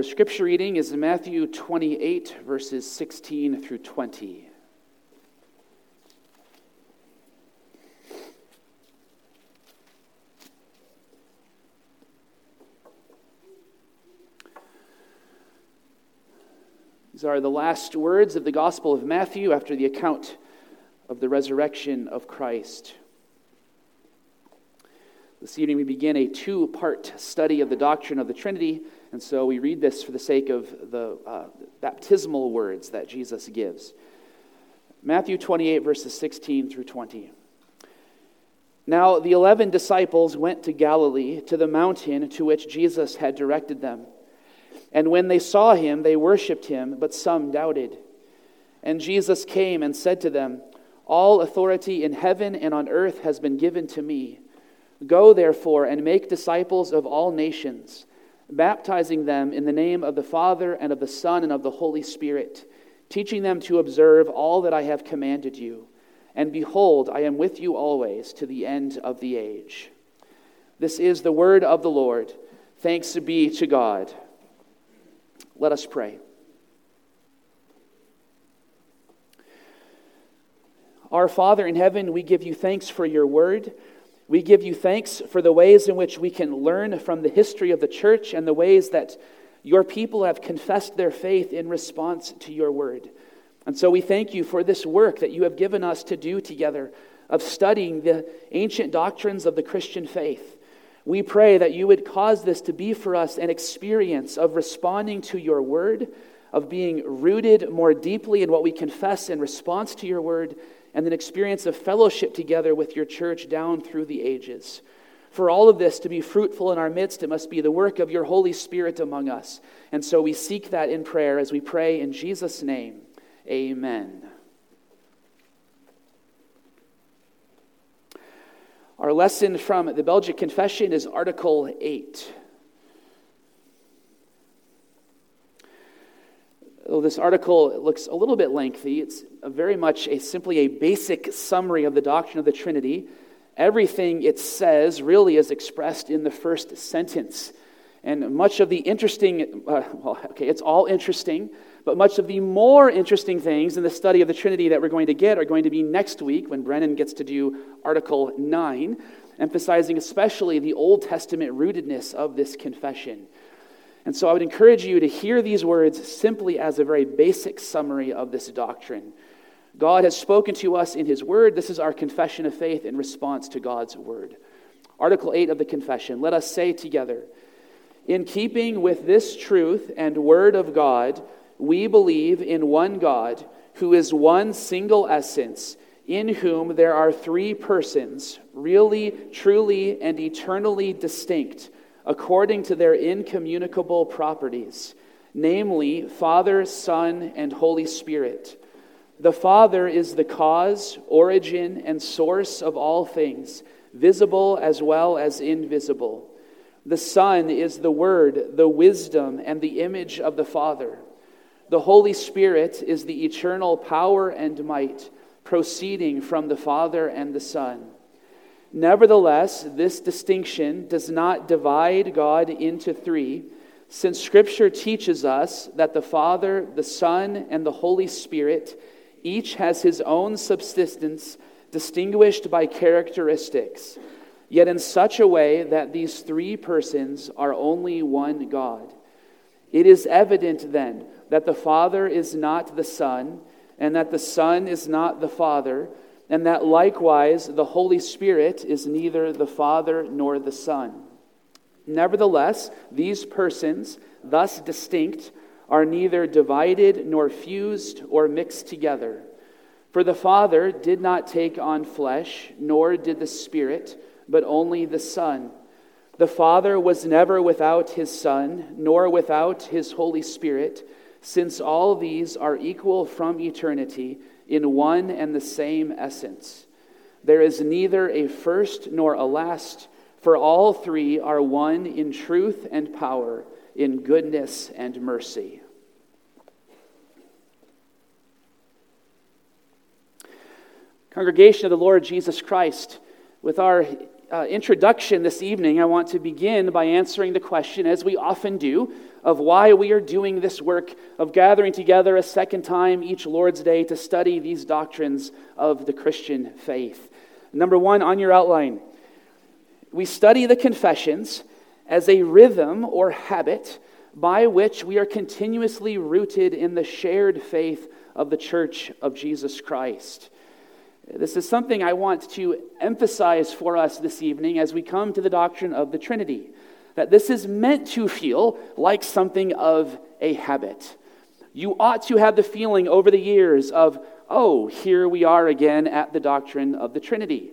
Our scripture reading is Matthew 28, verses 16 through 20. These are the last words of the Gospel of Matthew after the account of the resurrection of Christ. This evening we begin a two part study of the doctrine of the Trinity and so we read this for the sake of the uh, baptismal words that Jesus gives. Matthew 28, verses 16 through 20. Now the eleven disciples went to Galilee, to the mountain to which Jesus had directed them. And when they saw him, they worshipped him, but some doubted. And Jesus came and said to them, All authority in heaven and on earth has been given to me. Go, therefore, and make disciples of all nations baptizing them in the name of the Father and of the Son and of the Holy Spirit, teaching them to observe all that I have commanded you. And behold, I am with you always to the end of the age. This is the word of the Lord. Thanks be to God. Let us pray. Our Father in heaven, we give you thanks for your word. We give you thanks for the ways in which we can learn from the history of the church and the ways that your people have confessed their faith in response to your word. And so we thank you for this work that you have given us to do together of studying the ancient doctrines of the Christian faith. We pray that you would cause this to be for us an experience of responding to your word, of being rooted more deeply in what we confess in response to your word, and an experience of fellowship together with your church down through the ages. For all of this to be fruitful in our midst, it must be the work of your Holy Spirit among us. And so we seek that in prayer as we pray in Jesus' name. Amen. Our lesson from the Belgic Confession is Article 8. Though this article looks a little bit lengthy, it's very much a, simply a basic summary of the doctrine of the Trinity. Everything it says really is expressed in the first sentence. And much of the interesting, uh, well, okay, it's all interesting, but much of the more interesting things in the study of the Trinity that we're going to get are going to be next week when Brennan gets to do Article 9, emphasizing especially the Old Testament rootedness of this confession. And so I would encourage you to hear these words simply as a very basic summary of this doctrine. God has spoken to us in His Word. This is our confession of faith in response to God's Word. Article 8 of the confession. Let us say together In keeping with this truth and Word of God, we believe in one God who is one single essence, in whom there are three persons, really, truly, and eternally distinct according to their incommunicable properties, namely Father, Son, and Holy Spirit. The Father is the cause, origin, and source of all things, visible as well as invisible. The Son is the Word, the wisdom, and the image of the Father. The Holy Spirit is the eternal power and might proceeding from the Father and the Son. Nevertheless, this distinction does not divide God into three, since Scripture teaches us that the Father, the Son, and the Holy Spirit each has his own subsistence distinguished by characteristics, yet in such a way that these three persons are only one God. It is evident then that the Father is not the Son, and that the Son is not the Father and that likewise the Holy Spirit is neither the Father nor the Son. Nevertheless, these persons, thus distinct, are neither divided nor fused or mixed together. For the Father did not take on flesh, nor did the Spirit, but only the Son. The Father was never without his Son, nor without his Holy Spirit, since all these are equal from eternity in one and the same essence. There is neither a first nor a last, for all three are one in truth and power, in goodness and mercy. Congregation of the Lord Jesus Christ, with our uh, introduction this evening, I want to begin by answering the question, as we often do, of why we are doing this work of gathering together a second time each Lord's Day to study these doctrines of the Christian faith. Number one, on your outline, we study the confessions as a rhythm or habit by which we are continuously rooted in the shared faith of the Church of Jesus Christ. This is something I want to emphasize for us this evening as we come to the doctrine of the Trinity. That this is meant to feel like something of a habit. You ought to have the feeling over the years of, oh, here we are again at the doctrine of the Trinity.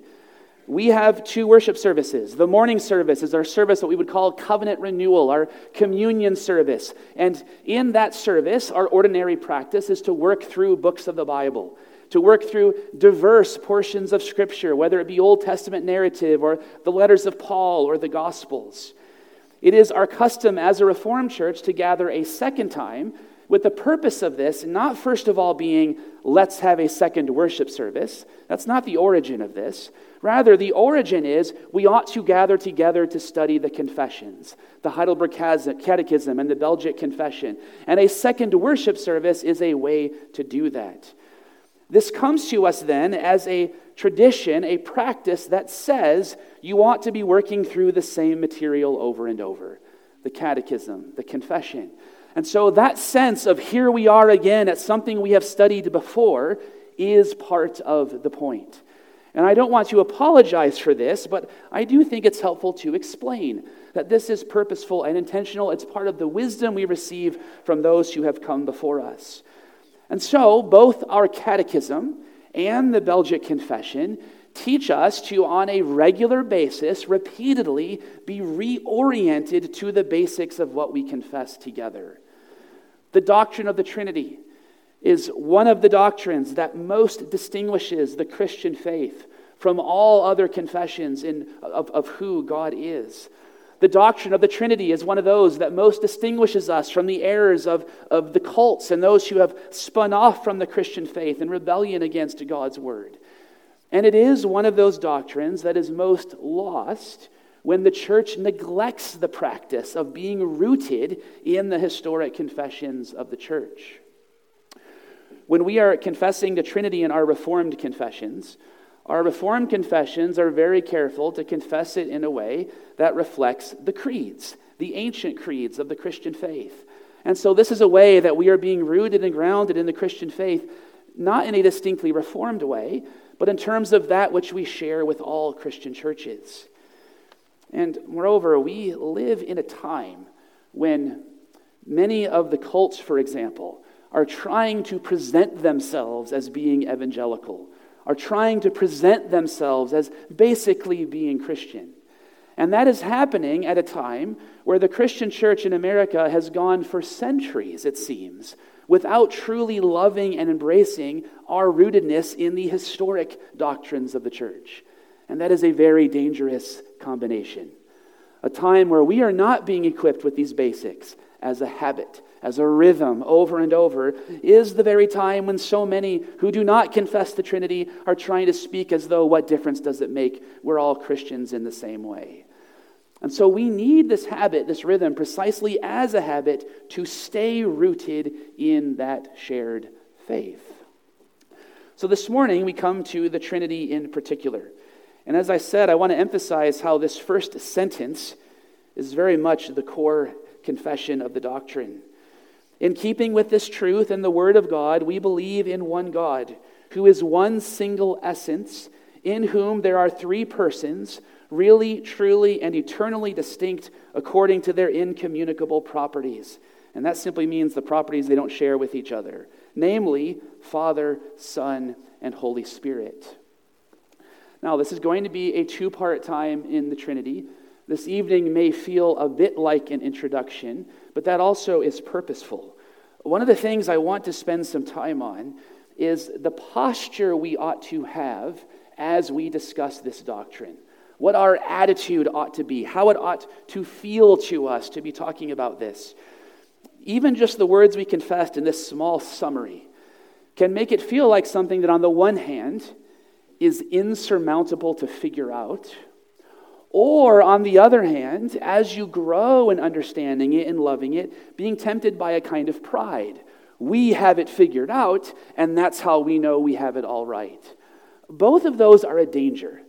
We have two worship services. The morning service is our service, that we would call covenant renewal, our communion service. And in that service, our ordinary practice is to work through books of the Bible to work through diverse portions of Scripture, whether it be Old Testament narrative or the letters of Paul or the Gospels. It is our custom as a Reformed church to gather a second time with the purpose of this not first of all being, let's have a second worship service. That's not the origin of this. Rather, the origin is we ought to gather together to study the confessions, the Heidelberg Catechism and the Belgic Confession. And a second worship service is a way to do that. This comes to us then as a tradition, a practice that says you ought to be working through the same material over and over the catechism, the confession. And so that sense of here we are again at something we have studied before is part of the point. And I don't want to apologize for this, but I do think it's helpful to explain that this is purposeful and intentional. It's part of the wisdom we receive from those who have come before us. And so, both our catechism and the Belgic Confession teach us to, on a regular basis, repeatedly be reoriented to the basics of what we confess together. The doctrine of the Trinity is one of the doctrines that most distinguishes the Christian faith from all other confessions in, of, of who God is. The doctrine of the Trinity is one of those that most distinguishes us from the errors of, of the cults and those who have spun off from the Christian faith in rebellion against God's word. And it is one of those doctrines that is most lost when the church neglects the practice of being rooted in the historic confessions of the church. When we are confessing the Trinity in our Reformed confessions, our Reformed confessions are very careful to confess it in a way that reflects the creeds, the ancient creeds of the Christian faith. And so, this is a way that we are being rooted and grounded in the Christian faith, not in a distinctly Reformed way, but in terms of that which we share with all Christian churches. And moreover, we live in a time when many of the cults, for example, are trying to present themselves as being evangelical are trying to present themselves as basically being Christian. And that is happening at a time where the Christian church in America has gone for centuries, it seems, without truly loving and embracing our rootedness in the historic doctrines of the church. And that is a very dangerous combination. A time where we are not being equipped with these basics as a habit, as a rhythm over and over, is the very time when so many who do not confess the Trinity are trying to speak as though, what difference does it make? We're all Christians in the same way. And so we need this habit, this rhythm, precisely as a habit to stay rooted in that shared faith. So this morning we come to the Trinity in particular. And as I said, I want to emphasize how this first sentence is very much the core confession of the doctrine. In keeping with this truth and the Word of God, we believe in one God, who is one single essence, in whom there are three persons, really, truly, and eternally distinct according to their incommunicable properties. And that simply means the properties they don't share with each other namely, Father, Son, and Holy Spirit. Now, this is going to be a two part time in the Trinity. This evening may feel a bit like an introduction, but that also is purposeful. One of the things I want to spend some time on is the posture we ought to have as we discuss this doctrine. What our attitude ought to be, how it ought to feel to us to be talking about this. Even just the words we confessed in this small summary can make it feel like something that, on the one hand, is insurmountable to figure out, Or, on the other hand, as you grow in understanding it and loving it, being tempted by a kind of pride. We have it figured out, and that's how we know we have it all right. Both of those are a danger.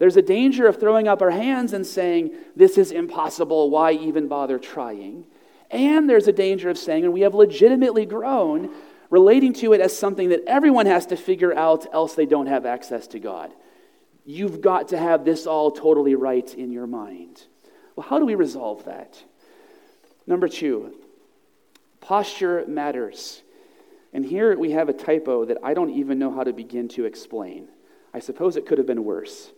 There's a danger of throwing up our hands and saying, This is impossible, why even bother trying? And there's a danger of saying, and we have legitimately grown, relating to it as something that everyone has to figure out, else they don't have access to God. You've got to have this all totally right in your mind. Well, how do we resolve that? Number two, posture matters. And here we have a typo that I don't even know how to begin to explain. I suppose it could have been worse.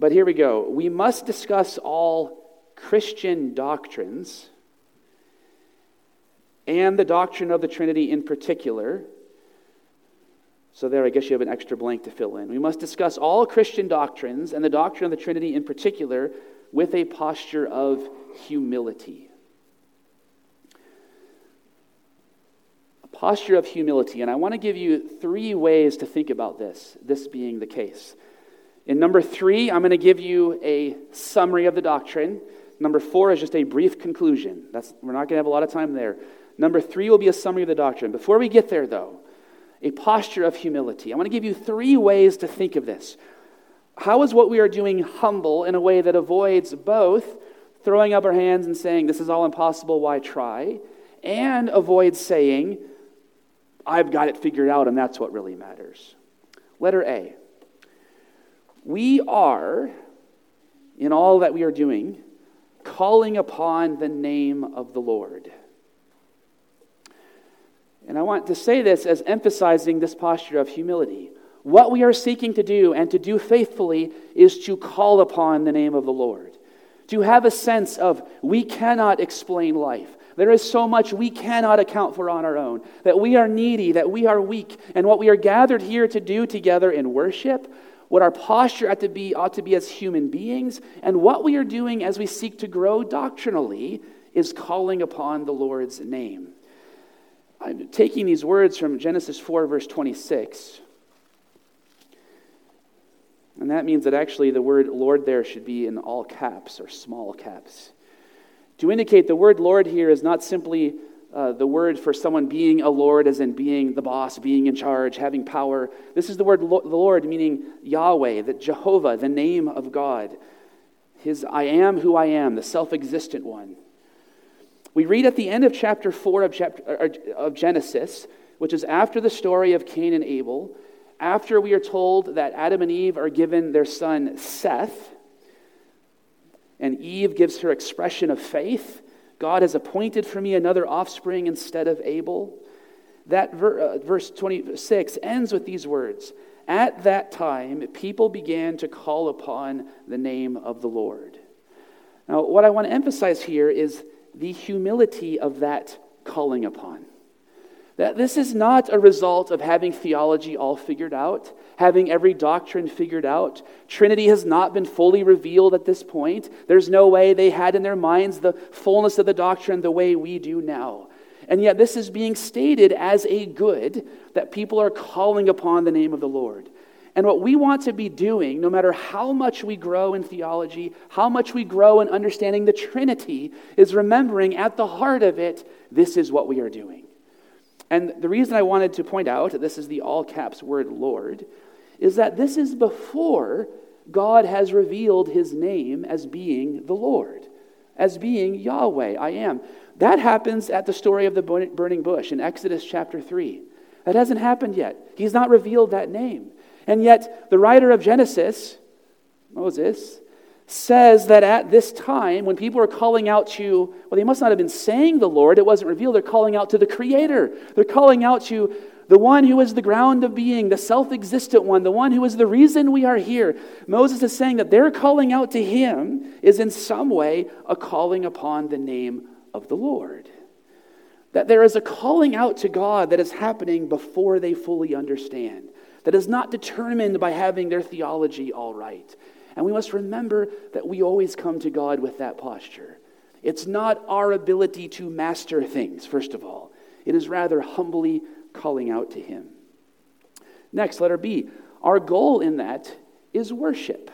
But here we go. We must discuss all Christian doctrines and the doctrine of the Trinity in particular. So, there, I guess you have an extra blank to fill in. We must discuss all Christian doctrines and the doctrine of the Trinity in particular with a posture of humility. A posture of humility. And I want to give you three ways to think about this, this being the case. In number three, I'm going to give you a summary of the doctrine. Number four is just a brief conclusion. That's, we're not going to have a lot of time there. Number three will be a summary of the doctrine. Before we get there, though, a posture of humility. I want to give you three ways to think of this. How is what we are doing humble in a way that avoids both throwing up our hands and saying, This is all impossible, why try? and avoids saying, I've got it figured out, and that's what really matters. Letter A. We are, in all that we are doing, calling upon the name of the Lord. And I want to say this as emphasizing this posture of humility. What we are seeking to do and to do faithfully is to call upon the name of the Lord. To have a sense of we cannot explain life. There is so much we cannot account for on our own, that we are needy, that we are weak. And what we are gathered here to do together in worship, what our posture ought to be, ought to be as human beings, and what we are doing as we seek to grow doctrinally is calling upon the Lord's name. I'm taking these words from Genesis 4, verse 26. And that means that actually the word Lord there should be in all caps or small caps. To indicate the word Lord here is not simply uh, the word for someone being a Lord, as in being the boss, being in charge, having power. This is the word the Lord, meaning Yahweh, that Jehovah, the name of God. His I am who I am, the self existent one. We read at the end of chapter 4 of, chapter, of Genesis, which is after the story of Cain and Abel, after we are told that Adam and Eve are given their son Seth, and Eve gives her expression of faith God has appointed for me another offspring instead of Abel. That ver, uh, verse 26 ends with these words At that time, people began to call upon the name of the Lord. Now, what I want to emphasize here is the humility of that calling upon. That this is not a result of having theology all figured out, having every doctrine figured out. Trinity has not been fully revealed at this point. There's no way they had in their minds the fullness of the doctrine the way we do now. And yet, this is being stated as a good that people are calling upon the name of the Lord. And what we want to be doing, no matter how much we grow in theology, how much we grow in understanding the Trinity, is remembering at the heart of it, this is what we are doing. And the reason I wanted to point out, this is the all caps word Lord, is that this is before God has revealed his name as being the Lord, as being Yahweh, I am. That happens at the story of the burning bush in Exodus chapter 3. That hasn't happened yet. He's not revealed that name. And yet, the writer of Genesis, Moses, says that at this time, when people are calling out to, well, they must not have been saying the Lord, it wasn't revealed, they're calling out to the Creator. They're calling out to the one who is the ground of being, the self existent one, the one who is the reason we are here. Moses is saying that their calling out to him is in some way a calling upon the name of the Lord. That there is a calling out to God that is happening before they fully understand that is not determined by having their theology all right. And we must remember that we always come to God with that posture. It's not our ability to master things, first of all, it is rather humbly calling out to Him. Next, letter B. Our goal in that is worship.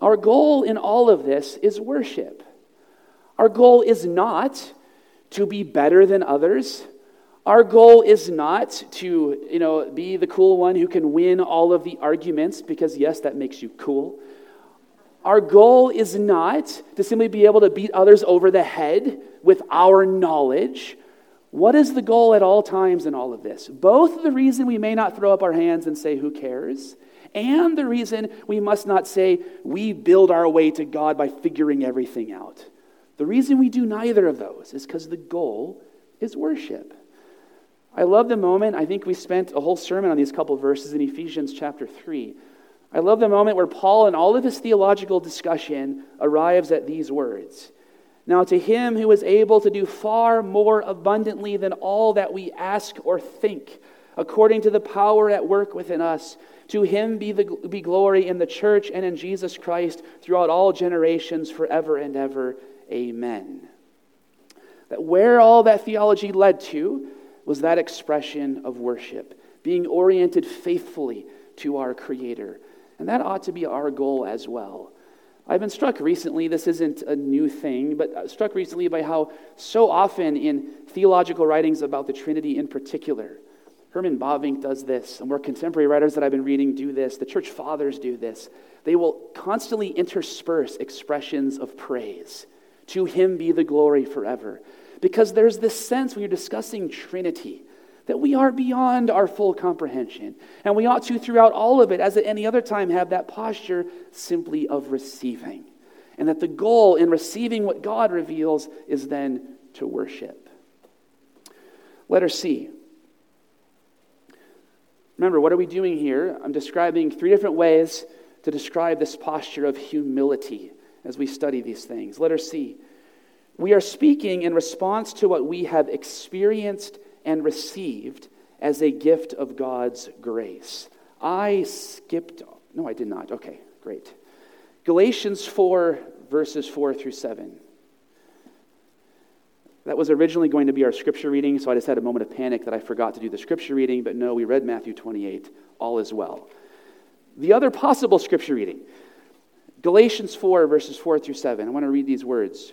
Our goal in all of this is worship. Our goal is not to be better than others. Our goal is not to, you know, be the cool one who can win all of the arguments because yes, that makes you cool. Our goal is not to simply be able to beat others over the head with our knowledge. What is the goal at all times in all of this? Both the reason we may not throw up our hands and say, Who cares? and the reason we must not say, We build our way to God by figuring everything out. The reason we do neither of those is because the goal is worship. I love the moment. I think we spent a whole sermon on these couple verses in Ephesians chapter 3. I love the moment where Paul, in all of his theological discussion, arrives at these words Now, to him who is able to do far more abundantly than all that we ask or think, according to the power at work within us, to him be, the, be glory in the church and in Jesus Christ throughout all generations, forever and ever. Amen. That where all that theology led to was that expression of worship, being oriented faithfully to our Creator. And that ought to be our goal as well. I've been struck recently, this isn't a new thing, but uh, struck recently by how so often in theological writings about the Trinity in particular, Herman Bavinck does this, and more contemporary writers that I've been reading do this, the church fathers do this. They will constantly intersperse expressions of praise. To him be the glory forever. Because there's this sense when you're discussing Trinity that we are beyond our full comprehension. And we ought to, throughout all of it, as at any other time, have that posture simply of receiving. And that the goal in receiving what God reveals is then to worship. Letter C. Remember, what are we doing here? I'm describing three different ways to describe this posture of humility as we study these things. Letter C. We are speaking in response to what we have experienced and received as a gift of God's grace. I skipped, no, I did not. Okay, great. Galatians 4, verses 4 through 7. That was originally going to be our scripture reading, so I just had a moment of panic that I forgot to do the scripture reading, but no, we read Matthew 28. All is well. The other possible scripture reading, Galatians 4, verses 4 through 7. I want to read these words.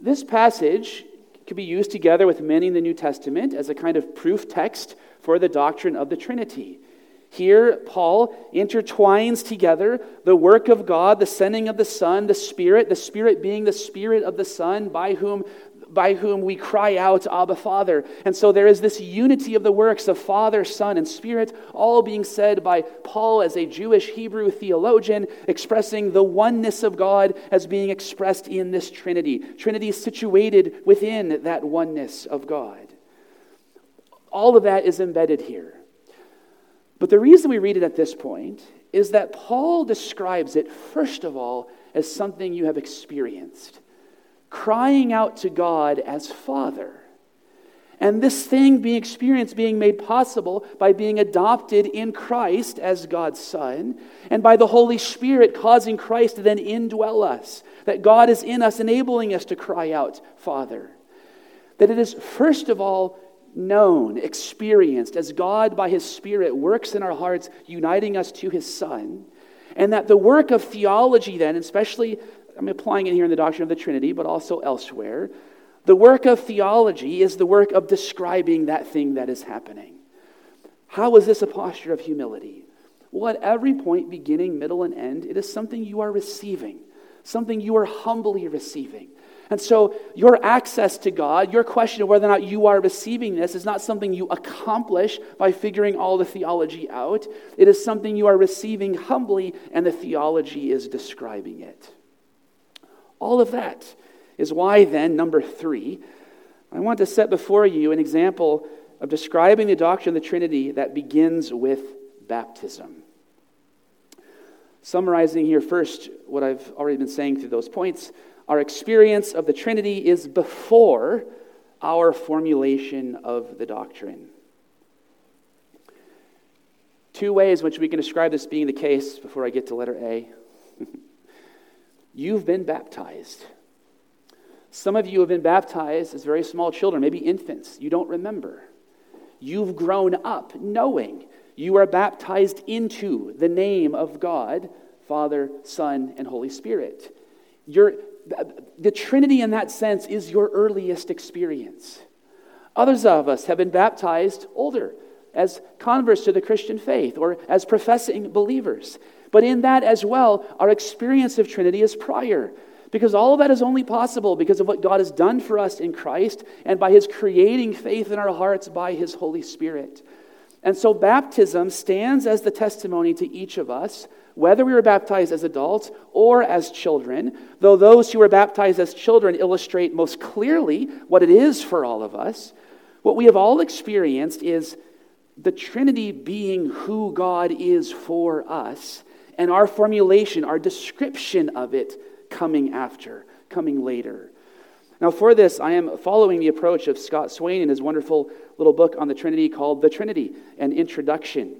this passage could be used together with many in the New Testament as a kind of proof text for the doctrine of the Trinity. Here, Paul intertwines together the work of God, the sending of the Son, the Spirit, the Spirit being the Spirit of the Son, by whom by whom we cry out, Abba, Father. And so there is this unity of the works of Father, Son, and Spirit, all being said by Paul as a Jewish Hebrew theologian, expressing the oneness of God as being expressed in this Trinity. Trinity is situated within that oneness of God. All of that is embedded here. But the reason we read it at this point is that Paul describes it, first of all, as something you have experienced crying out to God as Father. And this thing being experienced, being made possible by being adopted in Christ as God's Son, and by the Holy Spirit causing Christ to then indwell us. That God is in us, enabling us to cry out, Father. That it is, first of all, known, experienced, as God by His Spirit works in our hearts, uniting us to His Son. And that the work of theology, then, especially I'm applying it here in the doctrine of the Trinity, but also elsewhere. The work of theology is the work of describing that thing that is happening. How is this a posture of humility? Well, at every point, beginning, middle, and end, it is something you are receiving, something you are humbly receiving. And so, your access to God, your question of whether or not you are receiving this, is not something you accomplish by figuring all the theology out. It is something you are receiving humbly, and the theology is describing it. All of that is why, then, number three, I want to set before you an example of describing the doctrine of the Trinity that begins with baptism. Summarizing here first what I've already been saying through those points, our experience of the Trinity is before our formulation of the doctrine. Two ways in which we can describe this being the case before I get to letter A. You've been baptized. Some of you have been baptized as very small children, maybe infants. You don't remember. You've grown up knowing you are baptized into the name of God, Father, Son, and Holy Spirit. The Trinity, in that sense, is your earliest experience. Others of us have been baptized older as converts to the Christian faith or as professing believers. But in that as well, our experience of Trinity is prior. Because all of that is only possible because of what God has done for us in Christ and by His creating faith in our hearts by His Holy Spirit. And so baptism stands as the testimony to each of us, whether we were baptized as adults or as children, though those who were baptized as children illustrate most clearly what it is for all of us. What we have all experienced is the Trinity being who God is for us, and our formulation, our description of it coming after, coming later. Now, for this, I am following the approach of Scott Swain in his wonderful little book on the Trinity called The Trinity An Introduction.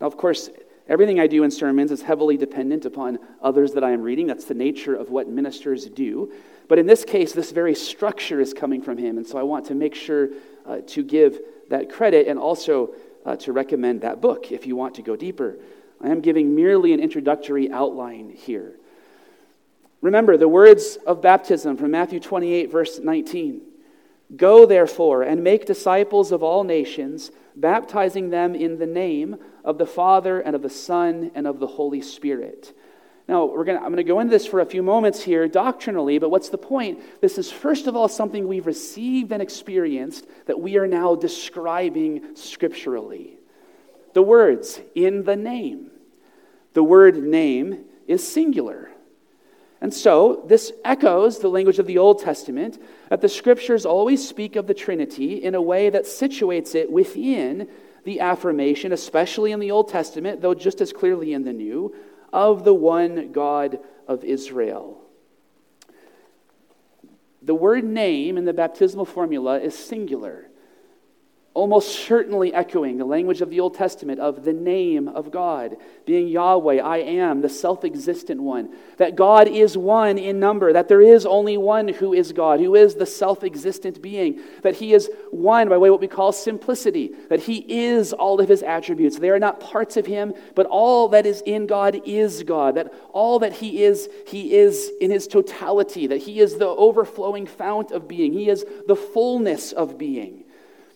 Now, of course, everything I do in sermons is heavily dependent upon others that I am reading. That's the nature of what ministers do. But in this case, this very structure is coming from him. And so I want to make sure uh, to give that credit and also uh, to recommend that book if you want to go deeper. I am giving merely an introductory outline here. Remember the words of baptism from Matthew 28, verse 19. Go, therefore, and make disciples of all nations, baptizing them in the name of the Father and of the Son and of the Holy Spirit. Now, we're gonna, I'm going to go into this for a few moments here doctrinally, but what's the point? This is, first of all, something we've received and experienced that we are now describing scripturally. The words, in the name. The word name is singular. And so, this echoes the language of the Old Testament that the scriptures always speak of the Trinity in a way that situates it within the affirmation, especially in the Old Testament, though just as clearly in the New, of the one God of Israel. The word name in the baptismal formula is singular almost certainly echoing the language of the Old Testament of the name of God, being Yahweh, I am, the self existent one. That God is one in number, that there is only one who is God, who is the self existent being, that He is one by way of what we call simplicity, that He is all of His attributes. They are not parts of Him, but all that is in God is God, that all that He is, He is in His totality, that He is the overflowing fount of being, He is the fullness of being.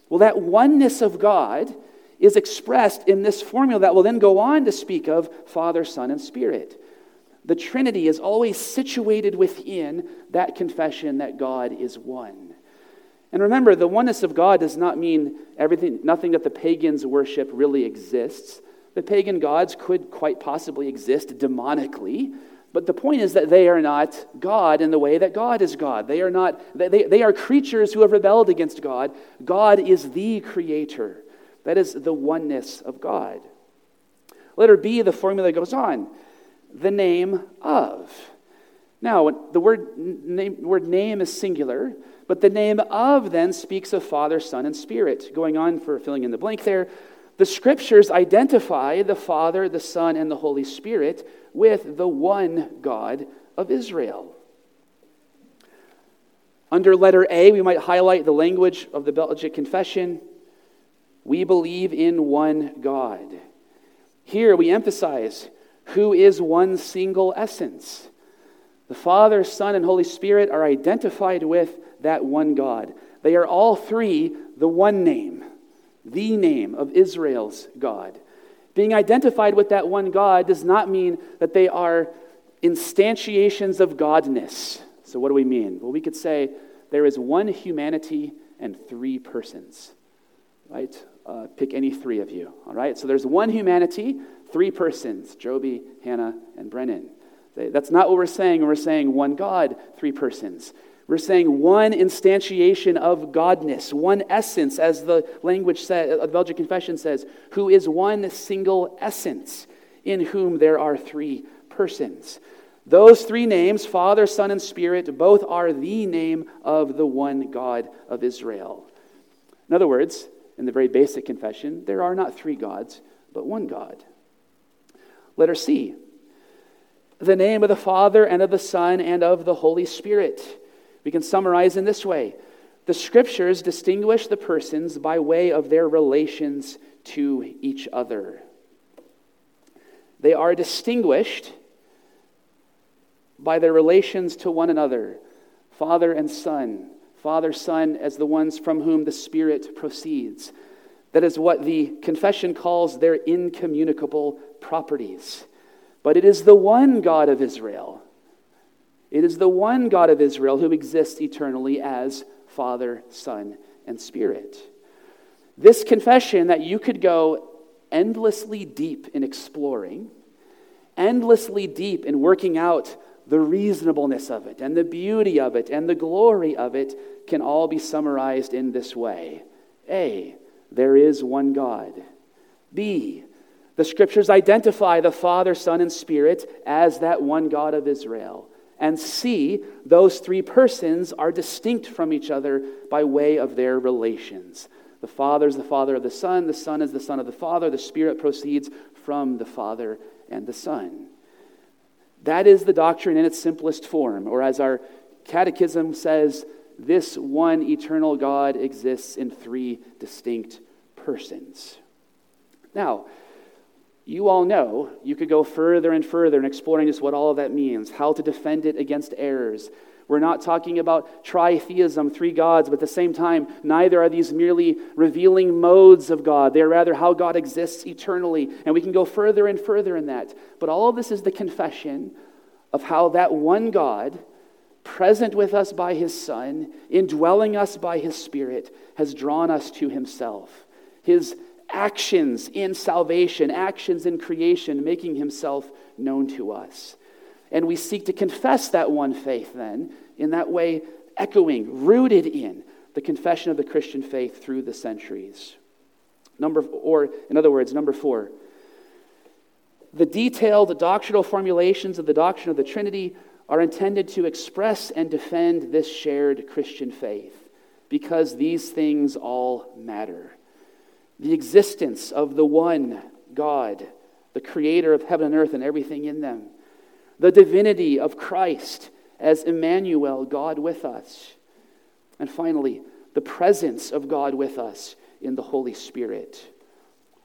Well, that oneness of God is expressed in this formula that will then go on to speak of Father, Son, and Spirit. The Trinity is always situated within that confession that God is one. And remember, the oneness of God does not mean everything, nothing that the pagans worship really exists. The pagan gods could quite possibly exist demonically, but the point is that they are not God in the way that God is God. They are not, they, they are creatures who have rebelled against God. God is the creator. That is the oneness of God. Letter B, the formula goes on. The name of. Now, the word name, word name is singular, but the name of then speaks of Father, Son, and Spirit. Going on for filling in the blank there, the scriptures identify the Father, the Son, and the Holy Spirit with the one God of Israel. Under letter A, we might highlight the language of the Belgic Confession. We believe in one God. Here we emphasize who is one single essence. The Father, Son, and Holy Spirit are identified with that one God. They are all three the one name the name of Israel's God. Being identified with that one God does not mean that they are instantiations of godness. So, what do we mean? Well, we could say there is one humanity and three persons, right? Uh, pick any three of you, all right? So, there's one humanity, three persons Joby, Hannah, and Brennan. That's not what we're saying. We're saying one God, three persons. We're saying one instantiation of godness, one essence, as the language says, uh, the Belgian Confession says, who is one single essence in whom there are three persons. Those three names, Father, Son, and Spirit, both are the name of the one God of Israel. In other words, in the very basic confession, there are not three gods, but one God. Letter C. The name of the Father and of the Son and of the Holy Spirit. We can summarize in this way The scriptures distinguish the persons by way of their relations to each other. They are distinguished by their relations to one another, Father and Son. Father, Son, as the ones from whom the Spirit proceeds. That is what the confession calls their incommunicable properties. But it is the one God of Israel. It is the one God of Israel who exists eternally as Father, Son, and Spirit. This confession that you could go endlessly deep in exploring, endlessly deep in working out the reasonableness of it, and the beauty of it, and the glory of it can all be summarized in this way A, there is one God. B, the scriptures identify the Father, Son, and Spirit as that one God of Israel. And C, those three persons are distinct from each other by way of their relations. The Father is the Father of the Son, the Son is the Son of the Father, the Spirit proceeds from the Father and the Son. That is the doctrine in its simplest form, or as our catechism says, this one eternal God exists in three distinct persons. Now, you all know you could go further and further in exploring just what all of that means, how to defend it against errors. We're not talking about tritheism, three gods, but at the same time, neither are these merely revealing modes of God. They're rather how God exists eternally. And we can go further and further in that. But all of this is the confession of how that one God present with us by his Son, indwelling us by his Spirit, has drawn us to himself. His actions in salvation, actions in creation, making himself known to us. And we seek to confess that one faith then, in that way, echoing, rooted in the confession of the Christian faith through the centuries. Number, or in other words, number four, the detailed doctrinal formulations of the doctrine of the Trinity are intended to express and defend this shared Christian faith because these things all matter. The existence of the one God, the creator of heaven and earth and everything in them, the divinity of Christ as Emmanuel, God with us, and finally, the presence of God with us in the Holy Spirit.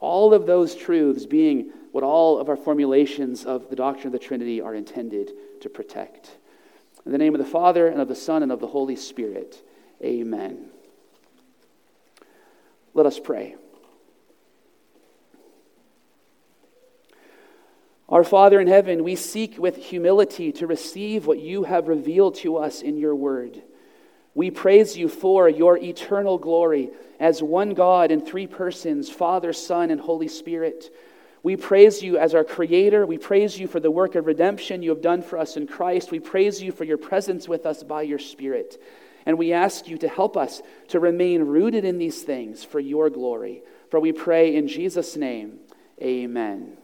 All of those truths being what all of our formulations of the doctrine of the Trinity are intended to protect. In the name of the Father, and of the Son, and of the Holy Spirit, amen. Let us pray. Our Father in heaven, we seek with humility to receive what you have revealed to us in your word. We praise you for your eternal glory as one God in three persons Father, Son, and Holy Spirit. We praise you as our Creator. We praise you for the work of redemption you have done for us in Christ. We praise you for your presence with us by your Spirit. And we ask you to help us to remain rooted in these things for your glory. For we pray in Jesus' name, amen.